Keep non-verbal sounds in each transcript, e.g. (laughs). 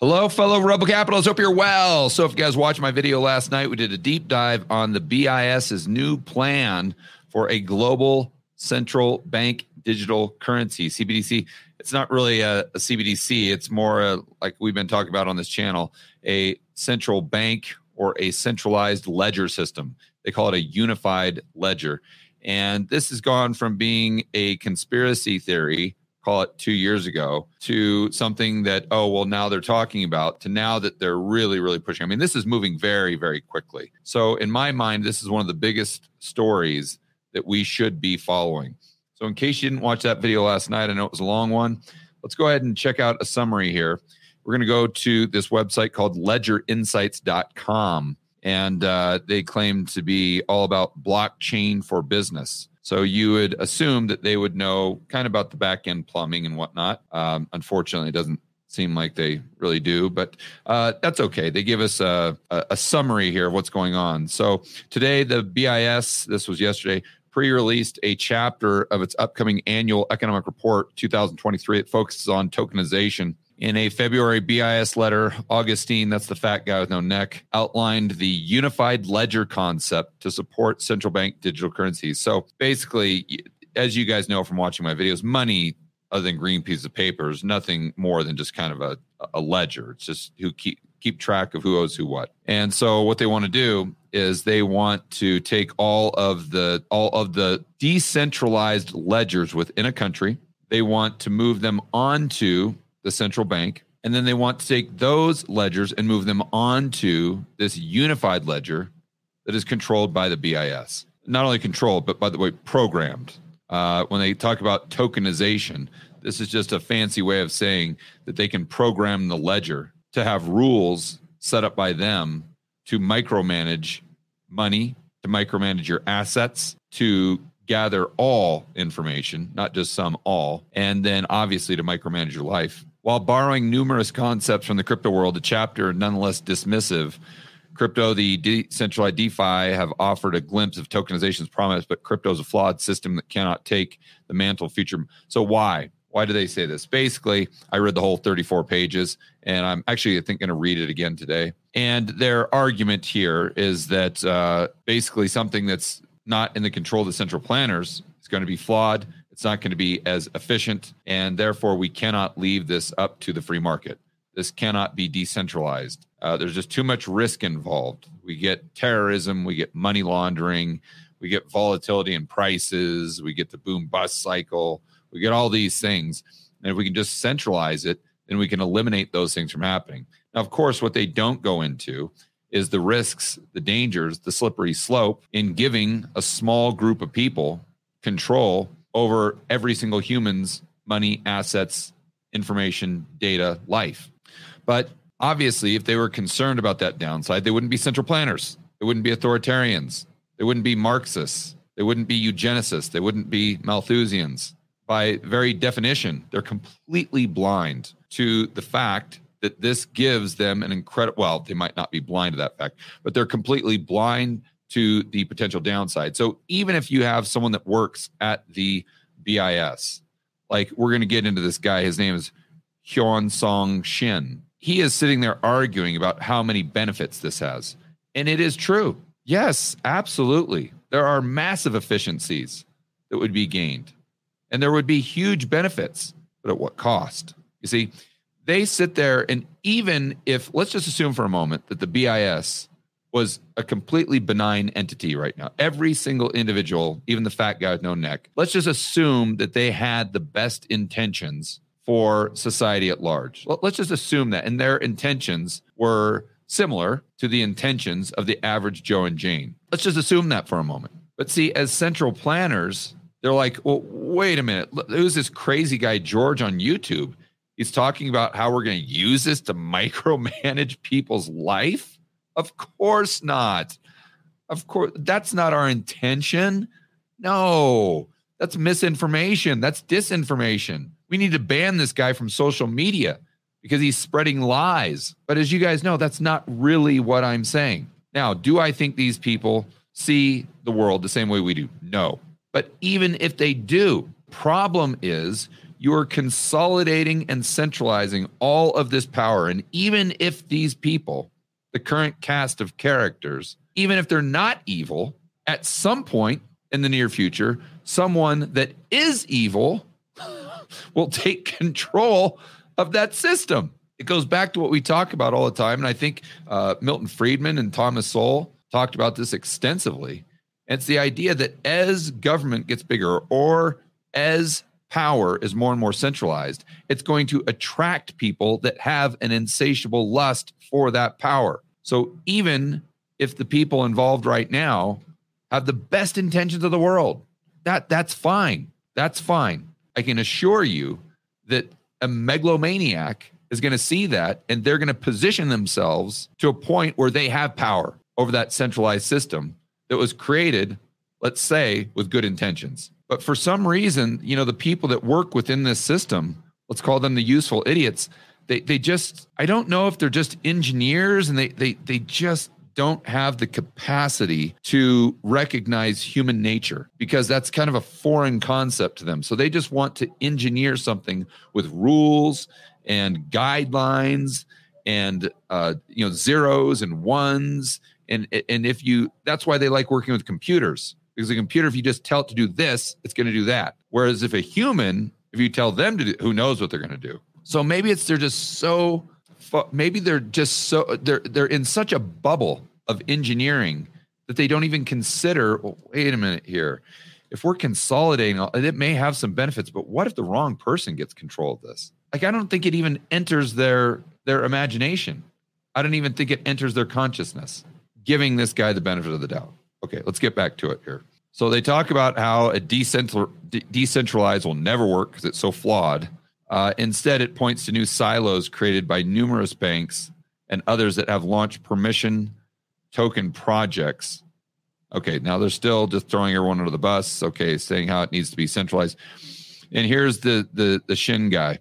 Hello, fellow Rebel Capitals. Hope you're well. So, if you guys watched my video last night, we did a deep dive on the BIS's new plan for a global central bank digital currency, CBDC. It's not really a, a CBDC, it's more a, like we've been talking about on this channel, a central bank or a centralized ledger system. They call it a unified ledger. And this has gone from being a conspiracy theory call it two years ago to something that oh well now they're talking about to now that they're really really pushing. I mean this is moving very very quickly. So in my mind this is one of the biggest stories that we should be following. So in case you didn't watch that video last night i know it was a long one. Let's go ahead and check out a summary here. We're going to go to this website called ledgerinsights.com and uh, they claim to be all about blockchain for business so you would assume that they would know kind of about the back end plumbing and whatnot. Um, unfortunately, it doesn't seem like they really do, but uh, that's okay. They give us a, a, a summary here of what's going on. So today, the BIS, this was yesterday, pre released a chapter of its upcoming annual economic report 2023 that focuses on tokenization in a February BIS letter, Agustín, that's the fat guy with no neck, outlined the unified ledger concept to support central bank digital currencies. So basically, as you guys know from watching my videos, money other than green pieces of paper is nothing more than just kind of a, a ledger. It's just who keep keep track of who owes who what. And so what they want to do is they want to take all of the all of the decentralized ledgers within a country. They want to move them onto the central bank. And then they want to take those ledgers and move them onto this unified ledger that is controlled by the BIS. Not only controlled, but by the way, programmed. Uh, when they talk about tokenization, this is just a fancy way of saying that they can program the ledger to have rules set up by them to micromanage money, to micromanage your assets, to gather all information, not just some, all, and then obviously to micromanage your life while borrowing numerous concepts from the crypto world, the chapter nonetheless dismissive. Crypto, the decentralized DeFi, have offered a glimpse of tokenization's promise, but crypto is a flawed system that cannot take the mantle future. So why? Why do they say this? Basically, I read the whole 34 pages, and I'm actually I think going to read it again today. And their argument here is that uh, basically something that's not in the control of the central planners is going to be flawed it's not going to be as efficient, and therefore we cannot leave this up to the free market. This cannot be decentralized. Uh, there's just too much risk involved. We get terrorism, we get money laundering, we get volatility in prices, we get the boom bust cycle, we get all these things. And if we can just centralize it, then we can eliminate those things from happening. Now, of course, what they don't go into is the risks, the dangers, the slippery slope in giving a small group of people control over every single human's money, assets, information, data, life. But obviously, if they were concerned about that downside, they wouldn't be central planners. They wouldn't be authoritarians. They wouldn't be Marxists. They wouldn't be eugenicists. They wouldn't be Malthusians. By very definition, they're completely blind to the fact that this gives them an incredible, well, they might not be blind to that fact, but they're completely blind to the potential downside. So even if you have someone that works at the BIS, like we're going to get into this guy, his name is Hyun Song Shin. He is sitting there arguing about how many benefits this has. And it is true. Yes, absolutely. There are massive efficiencies that would be gained, and there would be huge benefits, but at what cost? You see, they sit there, and even if, let's just assume for a moment that the BIS was a completely benign entity right now. Every single individual, even the fat guy with no neck, let's just assume that they had the best intentions for society at large. Let's just assume that. And their intentions were similar to the intentions of the average Joe and Jane. Let's just assume that for a moment. But see, as central planners, they're like, well, wait a minute. Who's this crazy guy, George, on YouTube? He's talking about how we're going to use this to (laughs) micromanage people's life of course not. Of course, that's not our intention. No, that's misinformation. That's disinformation. We need to ban this guy from social media because he's spreading lies. But as you guys know, that's not really what I'm saying. Now, do I think these people see the world the same way we do? No. But even if they do, problem is you are consolidating and centralizing all of this power. And even if these people, the current cast of characters, even if they're not evil, at some point in the near future, someone that is evil (laughs) will take control of that system. It goes back to what we talk about all the time. And I think uh, Milton Friedman and Thomas Sowell talked about this extensively. It's the idea that as government gets bigger or as power is more and more centralized, it's going to attract people that have an insatiable lust for that power. So even if the people involved right now have the best intentions of the world, that that's fine. That's fine. I can assure you that a megalomaniac is going to see that and they're going to position themselves to a point where they have power over that centralized system that was created, let's say, with good intentions. But for some reason, you know, the people that work within this system, let's call them the useful idiots, they they just I don't know if they're just engineers and they they they just don't have the capacity to recognize human nature because that's kind of a foreign concept to them. So they just want to engineer something with rules and guidelines and uh, you know zeros and ones. And and if you that's why they like working with computers because a computer if you just tell it to do this it's going to do that. Whereas if a human if you tell them to do who knows what they're going to do so maybe it's they're just so maybe they're just so they're they're in such a bubble of engineering that they don't even consider well, wait a minute here. If we're consolidating it may have some benefits but what if the wrong person gets control of this? Like i don't think it even enters their their imagination. I don't even think it enters their consciousness giving this guy the benefit of the doubt. Okay let's get back to it here. So they talk about how a decentral, de- decentralized will never work because it's so flawed uh, instead, it points to new silos created by numerous banks and others that have launched permission token projects. Okay, now they're still just throwing everyone under the bus. Okay, saying how it needs to be centralized. And here's the the the Shin guy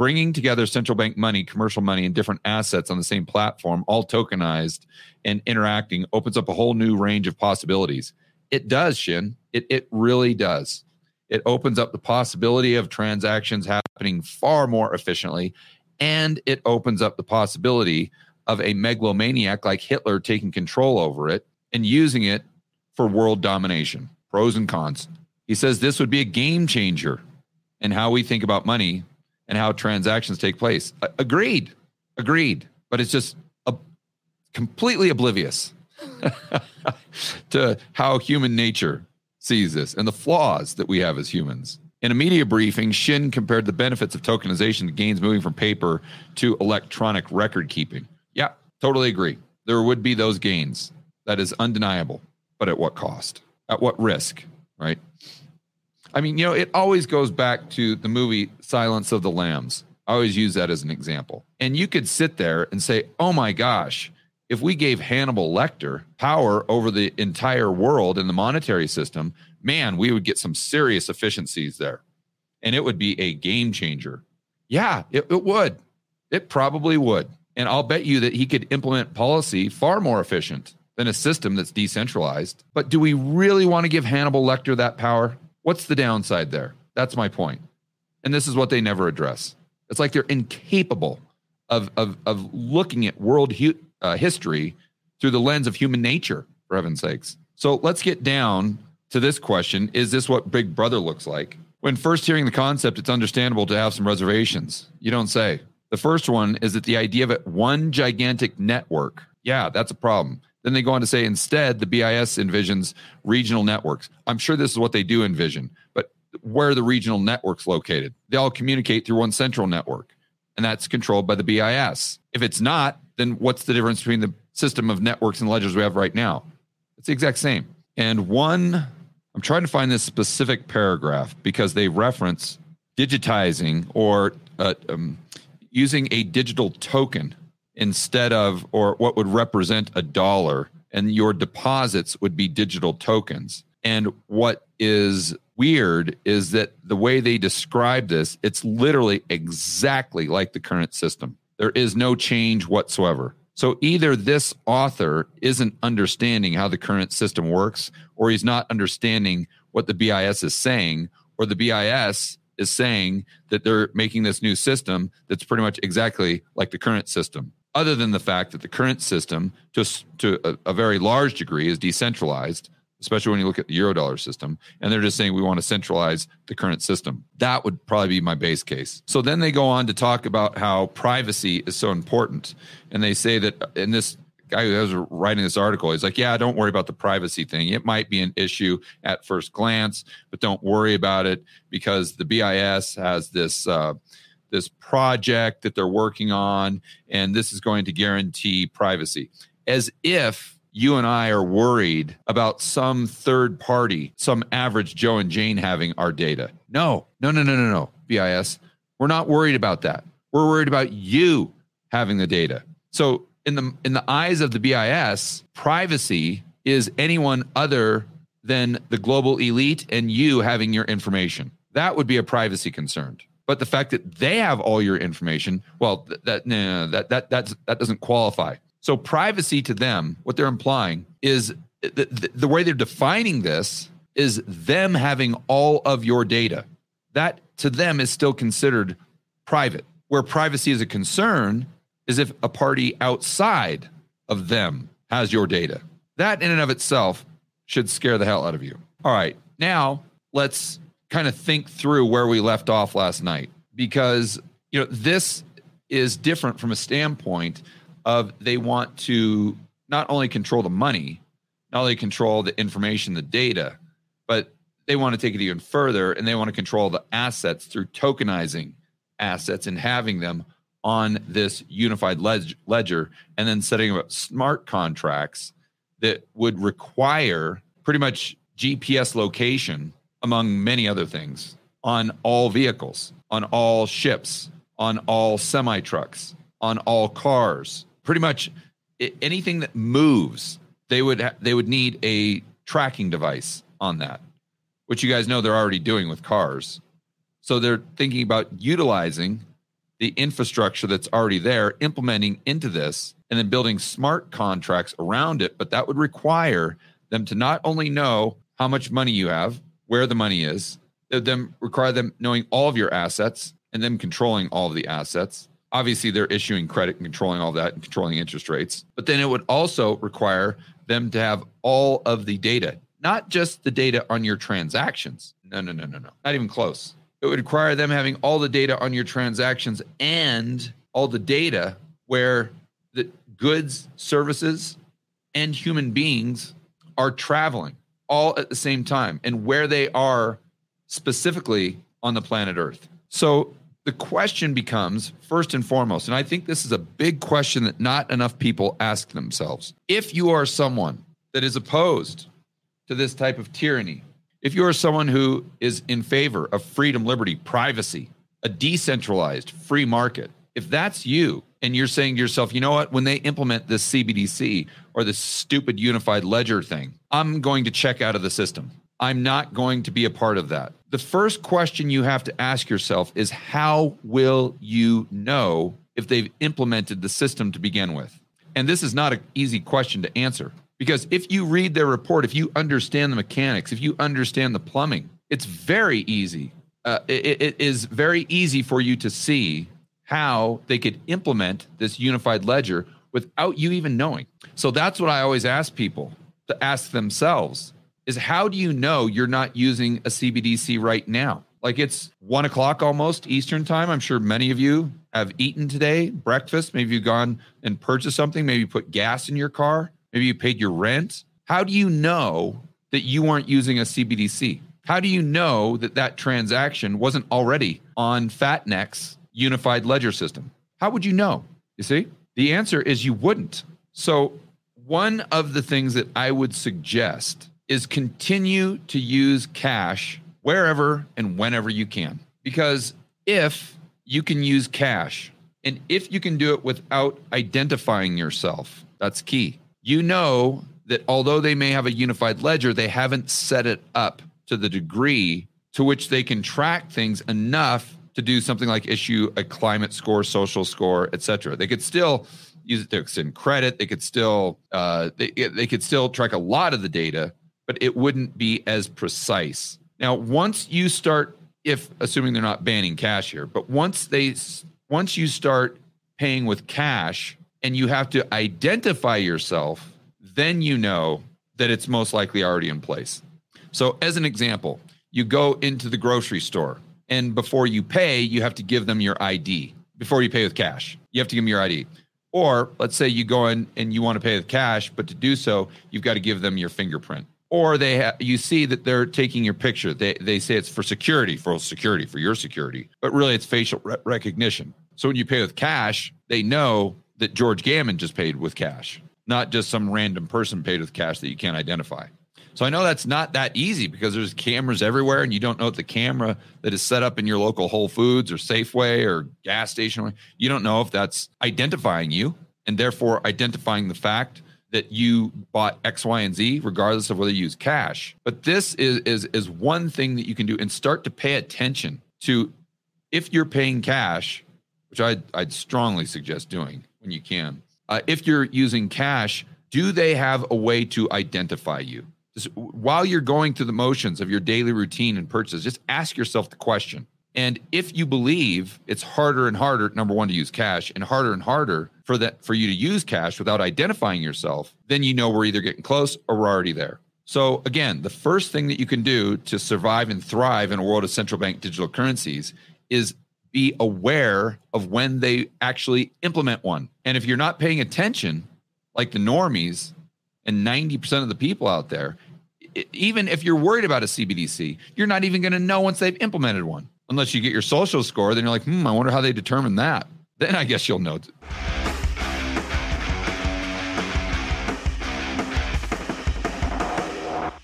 bringing together central bank money, commercial money, and different assets on the same platform, all tokenized and interacting, opens up a whole new range of possibilities. It does, Shin. It it really does. It opens up the possibility of transactions happening far more efficiently. And it opens up the possibility of a megalomaniac like Hitler taking control over it and using it for world domination. Pros and cons. He says this would be a game changer in how we think about money and how transactions take place. agreed. Agreed. But it's just a, completely oblivious (laughs) to how human nature sees this and the flaws that we have as humans. In a media briefing, Shin compared the benefits of tokenization to gains moving from paper to electronic record keeping. Yeah, totally agree. There would be those gains. That is undeniable. But at what cost? At what risk? Right? I mean, you know, it always goes back to the movie Silence of the Lambs. I always use that as an example. And you could sit there and say, oh my gosh, if we gave Hannibal Lecter power over the entire world in the monetary system, man, we would get some serious efficiencies there. And it would be a game changer. Yeah, it, it would. It probably would. And I'll bet you that he could implement policy far more efficient than a system that's decentralized. But do we really want to give Hannibal Lecter that power? What's the downside there? That's my point. And this is what they never address. It's like they're incapable of, of, of looking at world hu- uh, history through the lens of human nature, for heaven's sakes. So let's get down to this question Is this what Big Brother looks like? When first hearing the concept, it's understandable to have some reservations. You don't say. The first one is that the idea of it one gigantic network. Yeah, that's a problem. Then they go on to say instead, the BIS envisions regional networks. I'm sure this is what they do envision, but where are the regional networks located? They all communicate through one central network, and that's controlled by the BIS. If it's not, then what's the difference between the system of networks and ledgers we have right now? It's the exact same. And one, I'm trying to find this specific paragraph because they reference digitizing or uh, um, using a digital token instead of, or what would represent a dollar, and your deposits would be digital tokens. And what is weird is that the way they describe this, it's literally exactly like the current system. There is no change whatsoever. So either this author isn't understanding how the current system works, or he's not understanding what the BIS is saying, or the BIS is saying that they're making this new system that's pretty much exactly like the current system other than the fact that the current system to, to a, a very large degree is decentralized especially when you look at the eurodollar system and they're just saying we want to centralize the current system. That would probably be my base case. So then they go on to talk about how privacy is so important and they say that in this guy who was writing this article he's like yeah don't worry about the privacy thing. It might be an issue at first glance but don't worry about it because the bis has this uh, this project that they're working on and this is going to guarantee privacy. As if you and I are worried about some third party, some average Joe and Jane having our data. No, no, no, no, no, no, BIS. We're not worried about that. We're worried about you having the data. So in the in the eyes of the BIS, privacy is anyone other than the global elite and you having your information. That would be a privacy concern. But the fact that they have all your information, well, that that no, that that that's, that doesn't qualify. So privacy to them, what they're implying is the, the, the way they're defining this is them having all of your data. That to them is still considered private. Where privacy is a concern is if a party outside of them has your data. That in and of itself should scare the hell out of you. All right, now let's kind of think through where we left off last night because you know this is different from a standpoint of they want to not only control the money, not only control the information, the data, but they want to take it even further and they want to control the assets through tokenizing assets and having them on this unified ledger and then setting up smart contracts that would require pretty much GPS location among many other things on all vehicles, on all ships, on all semi trucks, on all cars, pretty much anything that moves, they would ha- they would need a tracking device on that, which you guys know they're already doing with cars. So they're thinking about utilizing the infrastructure that's already there, implementing into this, and then building smart contracts around it. But that would require them to not only know how much money you have, where the money is, them require them knowing all of your assets and them controlling all of the assets obviously they're issuing credit and controlling all that and controlling interest rates but then it would also require them to have all of the data not just the data on your transactions. No no no no no not even close. It would require them having all the data on your transactions and all the data where the goods services and human beings are traveling all at the same time and where they are specifically on the planet earth. So the question becomes first and foremost, and I think this is a big question that not enough people ask themselves. If you are someone that is opposed to this type of tyranny, if you are someone who is in favor of freedom, liberty, privacy, a decentralized free market, if that's you and you're saying to yourself, you know what, when they implement this CBDC or this stupid unified ledger thing, I'm going to check out of the system. I'm not going to be a part of that. The first question you have to ask yourself is how will you know if they've implemented the system to begin with? And this is not an easy question to answer because if you read their report, if you understand the mechanics, if you understand the plumbing, it's very easy. Uh, it, it is very easy for you to see how they could implement this unified ledger without you even knowing. So that's what I always ask people to ask themselves is how do you know you're not using a CBDC right now? Like it's one o'clock almost Eastern time. I'm sure many of you have eaten today, breakfast. Maybe you've gone and purchased something. Maybe you put gas in your car. Maybe you paid your rent. How do you know that you weren't using a CBDC? How do you know that that transaction wasn't already on Fat Neck's unified ledger system? How would you know? You see, the answer is you wouldn't. So, one of the things that I would suggest is continue to use cash wherever and whenever you can. Because if you can use cash and if you can do it without identifying yourself, that's key. You know that although they may have a unified ledger, they haven't set it up to the degree to which they can track things enough to do something like issue a climate score, social score, et cetera. They could still use it to extend credit. They could still uh, they they could still track a lot of the data, but it wouldn't be as precise. Now, once you start if assuming they're not banning cash here, but once they once you start paying with cash and you have to identify yourself, then you know that it's most likely already in place. So, as an example, you go into the grocery store and before you pay, you have to give them your ID before you pay with cash. You have to give them your ID. Or let's say you go in and you want to pay with cash, but to do so, you've got to give them your fingerprint. Or they ha- you see that they're taking your picture. They, they say it's for security, for security, for your security, but really it's facial re- recognition. So when you pay with cash, they know that George Gammon just paid with cash, not just some random person paid with cash that you can't identify. So I know that's not that easy because there's cameras everywhere and you don't know if the camera that is set up in your local Whole Foods or Safeway or gas station, you don't know if that's identifying you and therefore identifying the fact that you bought X, Y, and Z, regardless of whether you use cash. But this is is is one thing that you can do and start to pay attention to if you're paying cash, which I'd, I'd strongly suggest doing when you can. Uh, if you're using cash, do they have a way to identify you? Just, while you're going through the motions of your daily routine and purchases, just ask yourself the question. And if you believe it's harder and harder, number one, to use cash and harder and harder for that for you to use cash without identifying yourself, then you know we're either getting close or we're already there. So again, the first thing that you can do to survive and thrive in a world of central bank digital currencies is be aware of when they actually implement one. And if you're not paying attention, like the normies and 90% of the people out there, even if you're worried about a CBDC, you're not even going to know once they've implemented one. Unless you get your social score, then you're like, hmm, I wonder how they determine that. Then I guess you'll know.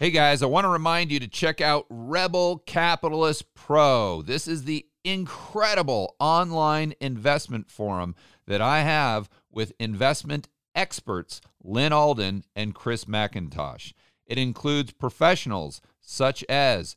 Hey guys, I want to remind you to check out Rebel Capitalist Pro. This is the incredible online investment forum that I have with investment experts Lyn Alden and Chris MacIntosh. It includes professionals such as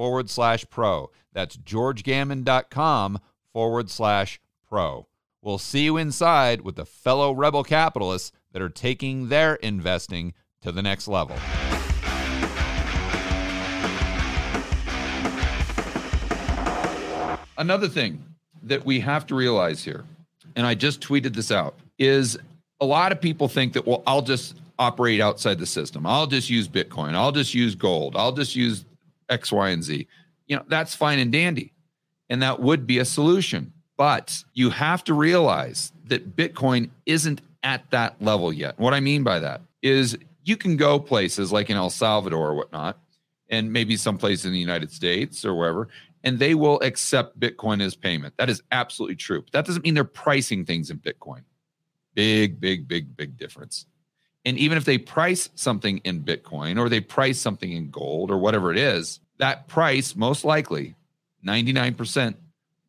forward slash pro. That's georgegammon.com forward slash pro. We'll see you inside with the fellow rebel capitalists that are taking their investing to the next level. Another thing that we have to realize here, and I just tweeted this out, is a lot of people think that, well, I'll just operate outside the system. I'll just use Bitcoin. I'll just use gold. I'll just use X, Y, and Z. You know, that's fine and dandy. And that would be a solution. But you have to realize that Bitcoin isn't at that level yet. What I mean by that is you can go places like in El Salvador or whatnot, and maybe someplace in the United States or wherever, and they will accept Bitcoin as payment. That is absolutely true. But that doesn't mean they're pricing things in Bitcoin. Big, big, big, big difference. And even if they price something in Bitcoin or they price something in gold or whatever it is, that price most likely 99%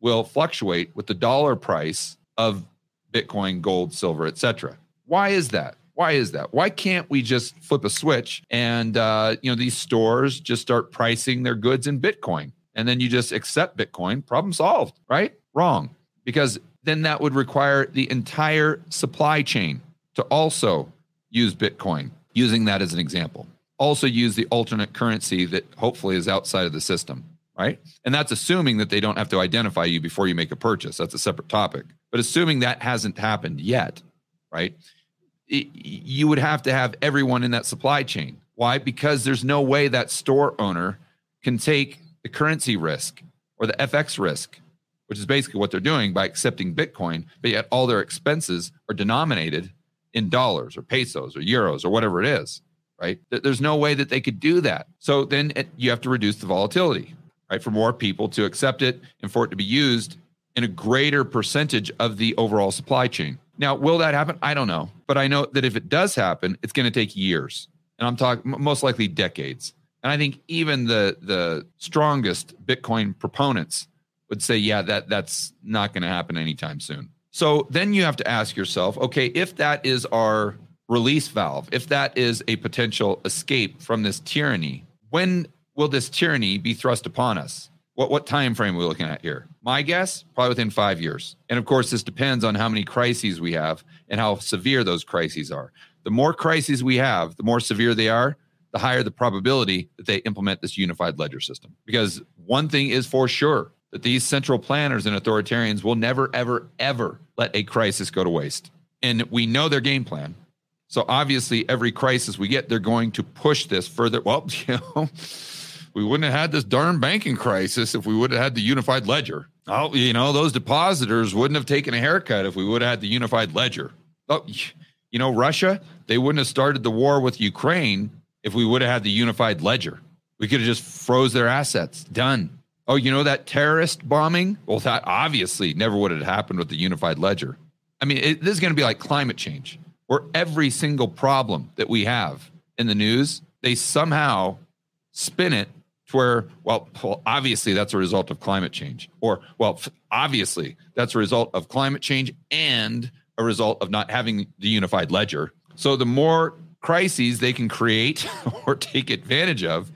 will fluctuate with the dollar price of Bitcoin, gold, silver, etc. Why is that? Why is that? Why can't we just flip a switch and uh, you know these stores just start pricing their goods in Bitcoin and then you just accept Bitcoin? Problem solved, right? Wrong, because then that would require the entire supply chain to also use Bitcoin, using that as an example. Also, use the alternate currency that hopefully is outside of the system, right? And that's assuming that they don't have to identify you before you make a purchase. That's a separate topic. But assuming that hasn't happened yet, right? It, you would have to have everyone in that supply chain. Why? Because there's no way that store owner can take the currency risk or the FX risk, which is basically what they're doing by accepting Bitcoin, but yet all their expenses are denominated in dollars or pesos or euros or whatever it is, right? There's no way that they could do that. So then you have to reduce the volatility, right? For more people to accept it and for it to be used in a greater percentage of the overall supply chain. Now, will that happen? I don't know. But I know that if it does happen, it's going to take years. And I'm talking most likely decades. And I think even the the strongest Bitcoin proponents would say, yeah, that that's not going to happen anytime soon. So then you have to ask yourself, okay, if that is our release valve, if that is a potential escape from this tyranny, when will this tyranny be thrust upon us? What what time frame are we looking at here? My guess, probably within five years. And of course, this depends on how many crises we have and how severe those crises are. The more crises we have, the more severe they are, the higher the probability that they implement this unified ledger system. Because one thing is for sure that these central planners and authoritarians will never, ever, ever let a crisis go to waste. And we know their game plan. So obviously, every crisis we get, they're going to push this further. Well, (laughs) you know, we wouldn't have had this darn banking crisis if we would have had the unified ledger. Oh, you know, those depositors wouldn't have taken a haircut if we would have had the unified ledger. Oh, you know, Russia, they wouldn't have started the war with Ukraine if we would have had the unified ledger. We could have just froze their assets. Done. Oh, you know that terrorist bombing? Well, that obviously never would have happened with the unified ledger. I mean, it, this is going to be like climate change, where every single problem that we have in the news, they somehow spin it to where, well, well, obviously that's a result of climate change, or well, obviously that's a result of climate change and a result of not having the unified ledger. So the more crises they can create (laughs) or take advantage of,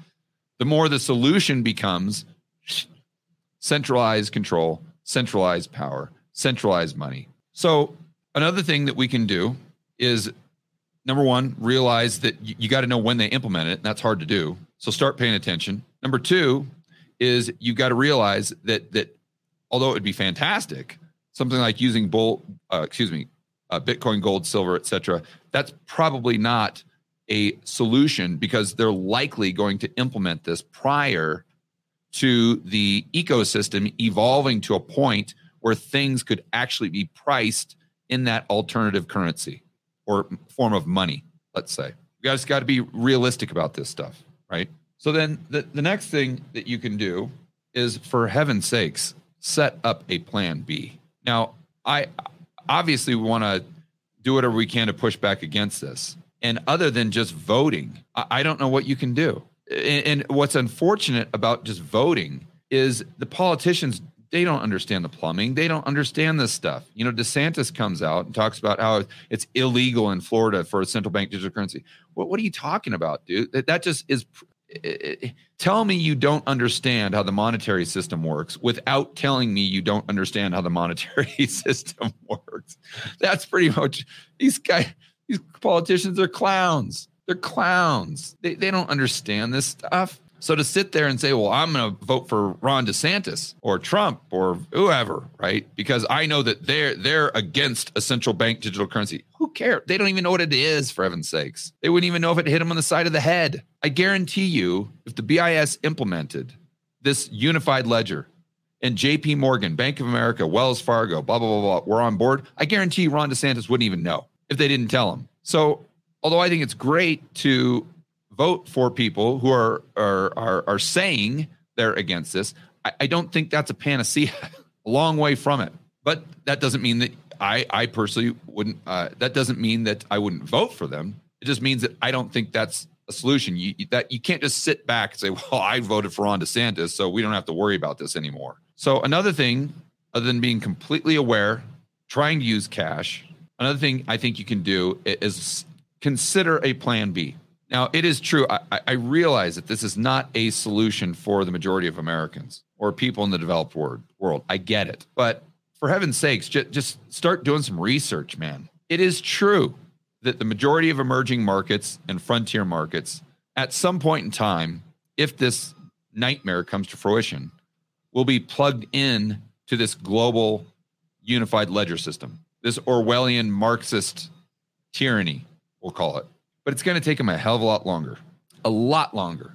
the more the solution becomes centralized control, centralized power, centralized money. So, another thing that we can do is number one, realize that you, you got to know when they implement it. And that's hard to do. So, start paying attention. Number two is you got to realize that, that although it would be fantastic, something like using bull, uh, excuse me, uh, Bitcoin, gold, silver, etc. That's probably not a solution because they're likely going to implement this prior to the ecosystem evolving to a point where things could actually be priced in that alternative currency or form of money, let's say. You guys got to be realistic about this stuff, right? So then the, the next thing that you can do is for heaven's sakes, set up a plan B. Now, I obviously we want to do whatever we can to push back against this. And other than just voting, I, I don't know what you can do and, what's unfortunate about just voting is the politicians they don't understand the plumbing. They don't understand this stuff. You know, DeSantis comes out and talks about how it's illegal in Florida for a central bank digital currency. What, what are you talking about, dude? That, that just is. Eh, eh, eh, tell me you don't understand how the monetary system works without telling me you don't understand how the monetary (laughs) system works. That's pretty much these guys. These politicians are clowns. They're clowns. They, they don't understand this stuff. So to sit there and say, well, I'm going to vote for Ron DeSantis or Trump or whoever, right? Because I know that they're they're against a central bank digital currency. Who cares? They don't even know what it is, for heaven's sakes. They wouldn't even know if it hit them on the side of the head. I guarantee you, if the BIS implemented this unified ledger and JP Morgan, Bank of America, Wells Fargo, blah, blah, blah, blah, were on board, I guarantee Ron DeSantis wouldn't even know if they didn't tell him. So although I think it's great to vote for people who are are are, are saying they're against this, I, I don't think that's a panacea. (laughs) a long way from it. But that doesn't mean that I I personally wouldn't. Uh, that doesn't mean that I wouldn't vote for them. It just means that I don't think that's a solution. You that you can't just sit back and say, (laughs) "Well, I voted for Ron DeSantis, so we don't have to worry about this anymore." So another thing, other than being completely aware, trying to use cash, another thing I think you can do is consider a plan B. Now, it is true. I, I, realize that this is not a solution for the majority of Americans or people in the developed world. I get it. But for heaven's sakes, just start doing some research, man. It is true that the majority of emerging markets and frontier markets, at some point in time, if this nightmare comes to fruition, will be plugged in to this global unified ledger system, this Orwellian Marxist tyranny we'll call it. But it's going to take them a hell of a lot longer, a lot longer.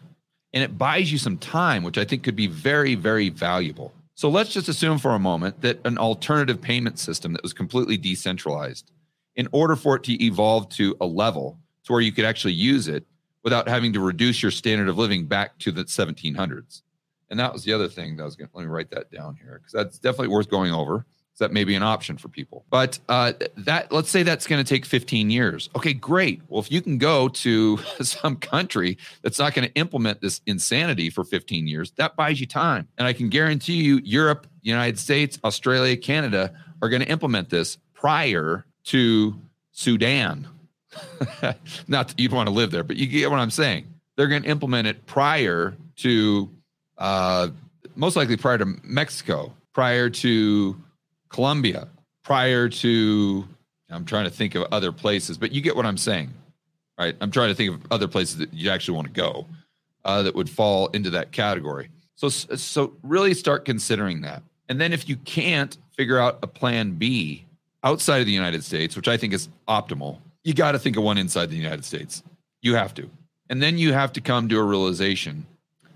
And it buys you some time, which I think could be very, very valuable. So let's just assume for a moment that an alternative payment system that was completely decentralized, in order for it to evolve to a level to where you could actually use it without having to reduce your standard of living back to the 1700s. And that was the other thing that I was going to let me write that down here because that's definitely worth going over. That may be an option for people. But uh, that let's say that's going to take 15 years. Okay, great. Well, if you can go to (laughs) some country that's not going to implement this insanity for 15 years, that buys you time. And I can guarantee you, Europe, United States, Australia, Canada are going to implement this prior to Sudan. (laughs) not that you'd want to live there, but you get what I'm saying. They're going to implement it prior to, uh, most likely prior to Mexico, prior to Colombia, prior to, I'm trying to think of other places, but you get what I'm saying, right? I'm trying to think of other places that you actually want to go uh, that would fall into that category. So, so really start considering that. And then if you can't figure out a plan B outside of the United States, which I think is optimal, you got to think of one inside the United States. You have to. And then you have to come to a realization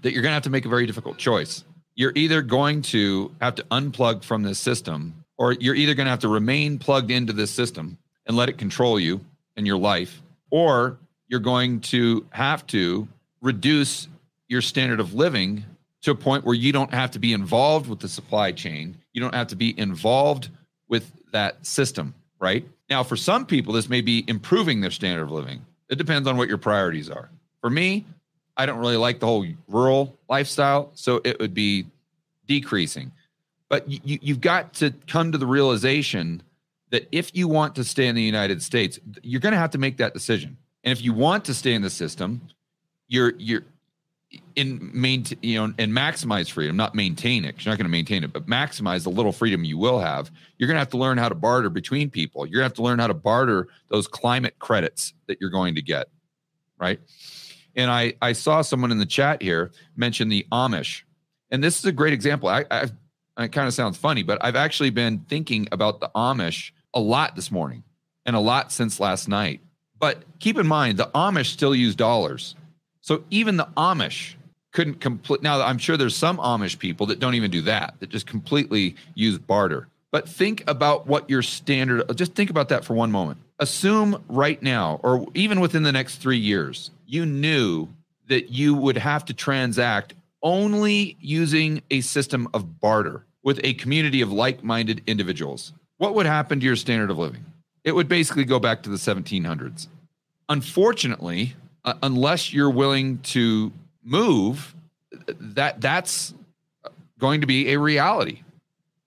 that you're going to have to make a very difficult choice. You're either going to have to unplug from this system or you're either going to have to remain plugged into this system and let it control you and your life, or you're going to have to reduce your standard of living to a point where you don't have to be involved with the supply chain. You don't have to be involved with that system, right? Now, for some people, this may be improving their standard of living. It depends on what your priorities are. For me, I don't really like the whole rural lifestyle, so it would be decreasing. But you, you've got to come to the realization that if you want to stay in the United States, you're going to have to make that decision. And if you want to stay in the system, you're you're in maintain you know and maximize freedom, not maintain it. You're not going to maintain it, but maximize the little freedom you will have. You're going to have to learn how to barter between people. You're going to have to learn how to barter those climate credits that you're going to get, right? And I I saw someone in the chat here mention the Amish, and this is a great example. I, I've it kind of sounds funny, but I've actually been thinking about the Amish a lot this morning and a lot since last night. But keep in mind, the Amish still use dollars. So even the Amish couldn't complete. Now, I'm sure there's some Amish people that don't even do that, that just completely use barter. But think about what your standard, just think about that for one moment. Assume right now, or even within the next three years, you knew that you would have to transact only using a system of barter with a community of like minded individuals, what would happen to your standard of living? It would basically go back to the 1700s. Unfortunately, uh, unless you're willing to move, that that's going to be a reality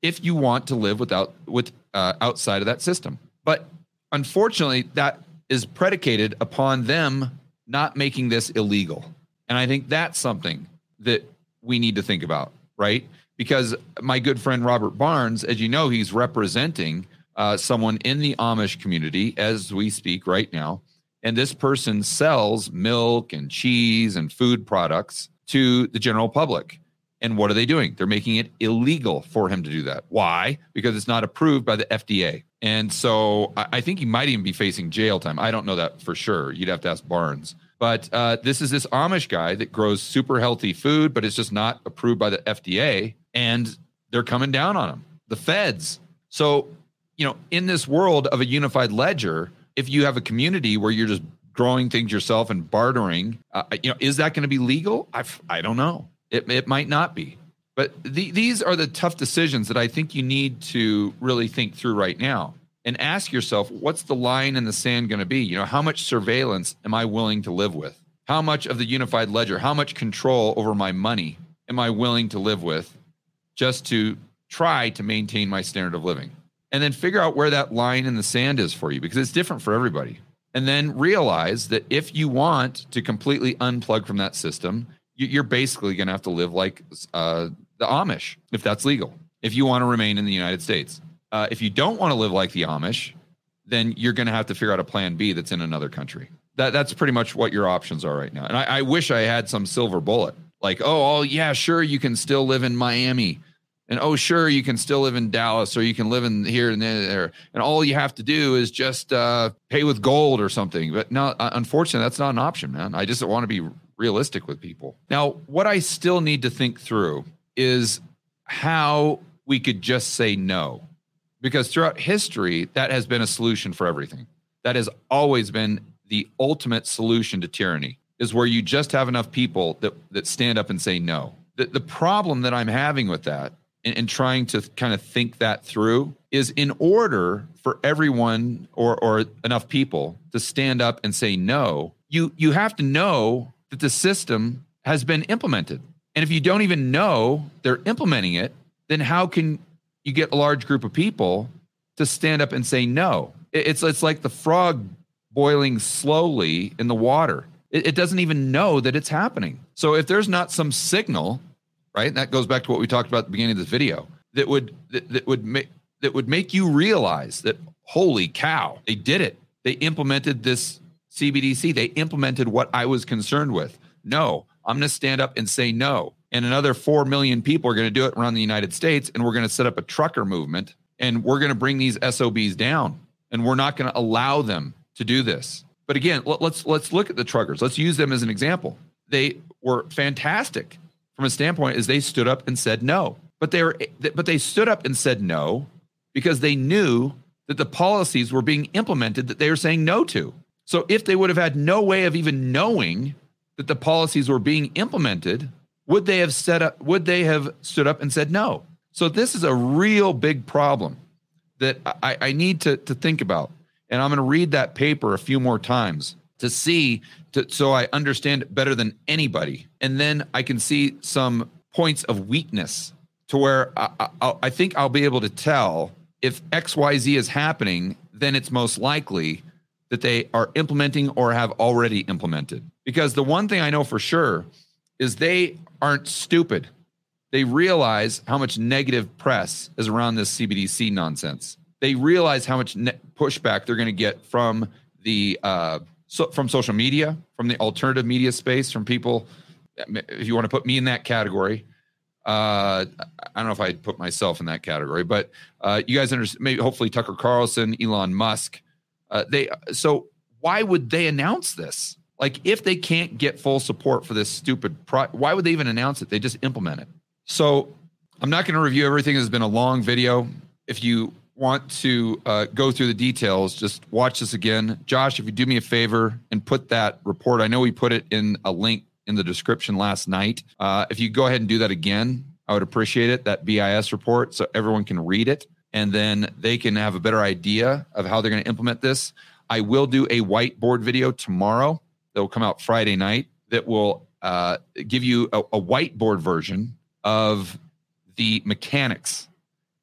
if you want to live without with uh, outside of that system. But unfortunately, that is predicated upon them not making this illegal. And I think that's something that we need to think about, right? Because my good friend Robert Barnes, as you know, he's representing uh, someone in the Amish community as we speak right now. And this person sells milk and cheese and food products to the general public. And what are they doing? They're making it illegal for him to do that. Why? Because it's not approved by the FDA. And so I think he might even be facing jail time. I don't know that for sure. You'd have to ask Barnes. But uh, this is this Amish guy that grows super healthy food, but it's just not approved by the FDA. And they're coming down on him, the feds. So, you know, in this world of a unified ledger, if you have a community where you're just growing things yourself and bartering, uh, you know, is that going to be legal? I, I don't know. It, it might not be. But the, these are the tough decisions that I think you need to really think through right now and ask yourself what's the line in the sand going to be? You know, how much surveillance am I willing to live with? How much of the unified ledger, how much control over my money am I willing to live with just to try to maintain my standard of living? And then figure out where that line in the sand is for you because it's different for everybody. And then realize that if you want to completely unplug from that system, you're basically going to have to live like uh, the Amish if that's legal, if you want to remain in the United States. Uh, if you don't want to live like the Amish, then you're going to have to figure out a plan B that's in another country. That that's pretty much what your options are right now. And I, I wish I had some silver bullet, like, oh, oh, yeah, sure, you can still live in Miami, and oh, sure, you can still live in Dallas, or you can live in here and there, and all you have to do is just uh, pay with gold or something. But no, uh, unfortunately, that's not an option, man. I just want to be realistic with people. Now, what I still need to think through is how we could just say no because throughout history, that has been a solution for everything. That has always been the ultimate solution to tyranny, is where you just have enough people that, that stand up and say no. The, the problem that I'm having with that, and, and trying to kind of think that through is in order for everyone or or enough people to stand up and say no, you you have to know that the system has been implemented. And if you don't even know they're implementing it, then how can you get a large group of people to stand up and say no? It's it's like the frog boiling slowly in the water. It, it doesn't even know that it's happening. So if there's not some signal, right, that goes back to what we talked about at the beginning of this video, that would that, that would make that would make you realize that holy cow, they did it. They implemented this CBDC. They implemented what I was concerned with. No, I'm going to stand up and say no. And another 4 million people are going to do it around the United States. And we're going to set up a trucker movement and we're going to bring these SOBs down. And we're not going to allow them to do this. But again, let's let's look at the truckers. Let's use them as an example. They were fantastic from a standpoint as they stood up and said no. But they were but they stood up and said no because they knew that the policies were being implemented that they were saying no to. So if they would have had no way of even knowing that the policies were being implemented, would they have set up would they have stood up and said no? So this is a real big problem that I, I need to, to think about. And I'm going to read that paper a few more times to see to, so I understand it better than anybody. And then I can see some points of weakness to where I, I, I think I'll be able to tell if XYZ is happening, then it's most likely that they are implementing or have already implemented. Because the one thing I know for sure is they aren't stupid. They realize how much negative press is around this CBDC nonsense. They realize how much ne- pushback they're going to get from the uh, so, from social media, from the alternative media space, from people. If you want to put me in that category, uh, I don't know if I'd put myself in that category, but uh, you guys understand. Maybe hopefully Tucker Carlson, Elon Musk. Uh, they so why would they announce this? Like if they can't get full support for this stupid, pro- why would they even announce it? They just implement it. So I'm not going to review everything. It's been a long video. If you want to uh, go through the details, just watch this again. Josh, if you do me a favor and put that report, I know we put it in a link in the description last night. Uh, if you go ahead and do that again, I would appreciate it. That BIS report, so everyone can read it and then they can have a better idea of how they're going to implement this. I will do a whiteboard video tomorrow that will come out Friday night that will uh, give you a, a whiteboard version of the mechanics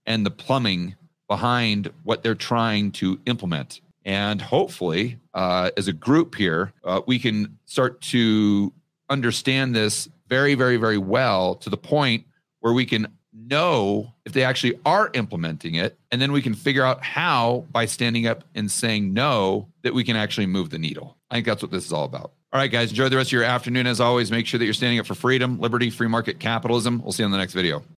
and the plumbing behind what they're trying to implement. And hopefully, uh, as a group here, uh, we can start to understand this very, very, very well to the point where we can know if they actually are implementing it. And then we can figure out how, by standing up and saying no, that we can actually move the needle. I think that's what this is all about. All right, guys, enjoy the rest of your afternoon. As always, make sure that you're standing up for freedom, liberty, free market capitalism. We'll see you on the next video.